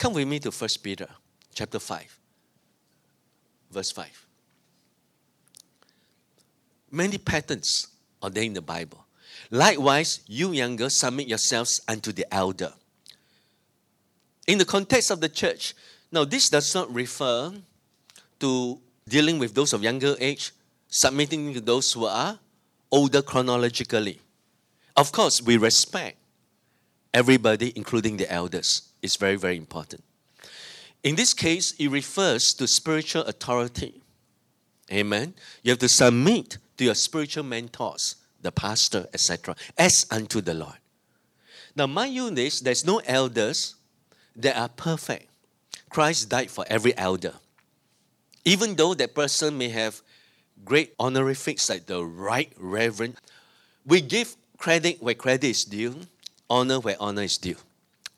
Come with me to 1 Peter chapter 5, verse 5. Many patterns are there in the Bible. Likewise, you younger, submit yourselves unto the elder. In the context of the church, now this does not refer to dealing with those of younger age, submitting to those who are older chronologically. Of course, we respect everybody, including the elders. is very, very important. In this case, it refers to spiritual authority. Amen. You have to submit to your spiritual mentors, the pastor, etc., as unto the Lord. Now, mind you, this there's no elders that are perfect. Christ died for every elder. Even though that person may have great honorifics like the right reverend, we give credit where credit is due, honor where honor is due.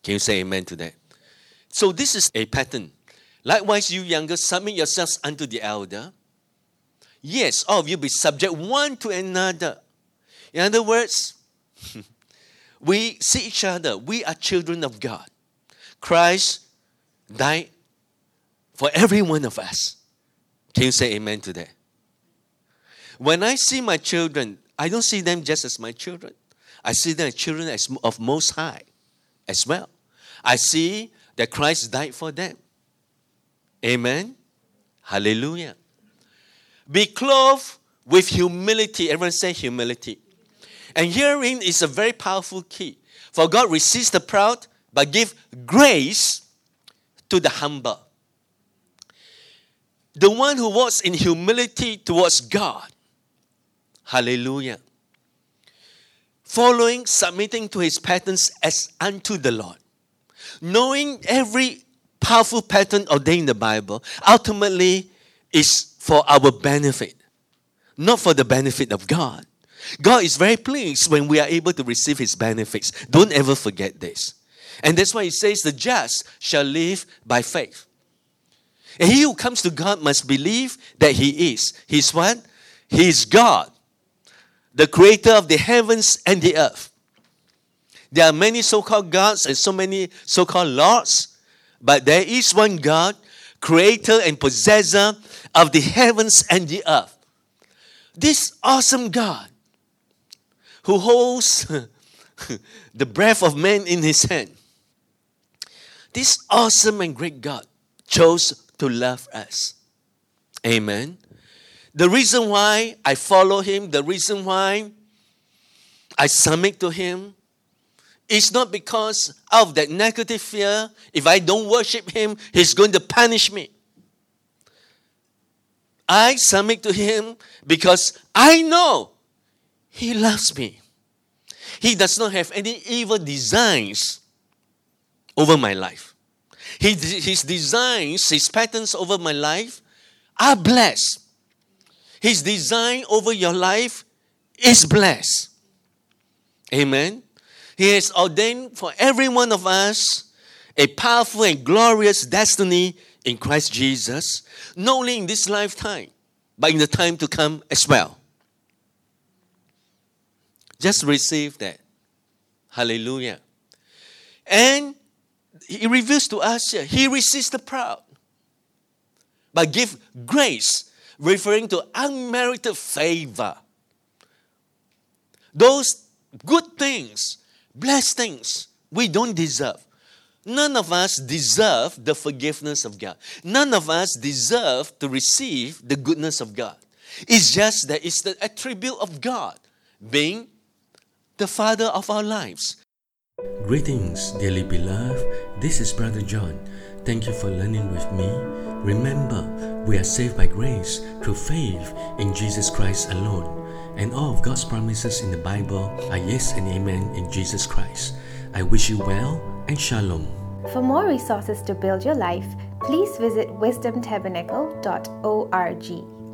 Can you say amen to that? So this is a pattern. Likewise, you younger, submit yourselves unto the elder. Yes, all of you be subject one to another. In other words, we see each other. We are children of God. Christ died for every one of us. Can you say amen to that? When I see my children, I don't see them just as my children. I see them as children of Most High as well. I see that Christ died for them. Amen. Hallelujah. Be clothed with humility. Everyone say humility. And herein is a very powerful key. For God resists the proud, but give grace to the humble. The one who walks in humility towards God. Hallelujah. Following, submitting to his patterns as unto the Lord. Knowing every powerful pattern ordained in the Bible ultimately is for our benefit, not for the benefit of God. God is very pleased when we are able to receive his benefits. Don't ever forget this. And that's why he says, The just shall live by faith. And he who comes to God must believe that he is. He's what? He is God, the creator of the heavens and the earth. There are many so called gods and so many so called lords, but there is one God, creator and possessor of the heavens and the earth. This awesome God who holds the breath of man in his hand this awesome and great God chose to love us. Amen. The reason why I follow Him, the reason why I submit to Him, is not because of that negative fear. If I don't worship Him, He's going to punish me. I submit to Him because I know He loves me. He does not have any evil designs over my life. His, designs, his patterns over my life are blessed. His design over your life is blessed. Amen. He has ordained for every one of us a powerful and glorious destiny in Christ Jesus, not only in this lifetime, but in the time to come as well. Just receive that. Hallelujah. And he reveals to us here, he resists the proud, but give grace, referring to unmerited favor. Those good things, blessed things, we don't deserve. None of us deserve the forgiveness of God. None of us deserve to receive the goodness of God. It's just that it's the attribute of God being the Father of our lives. Greetings, dearly beloved. This is Brother John. Thank you for learning with me. Remember, we are saved by grace through faith in Jesus Christ alone. And all of God's promises in the Bible are yes and amen in Jesus Christ. I wish you well and shalom. For more resources to build your life, please visit wisdomtabernacle.org.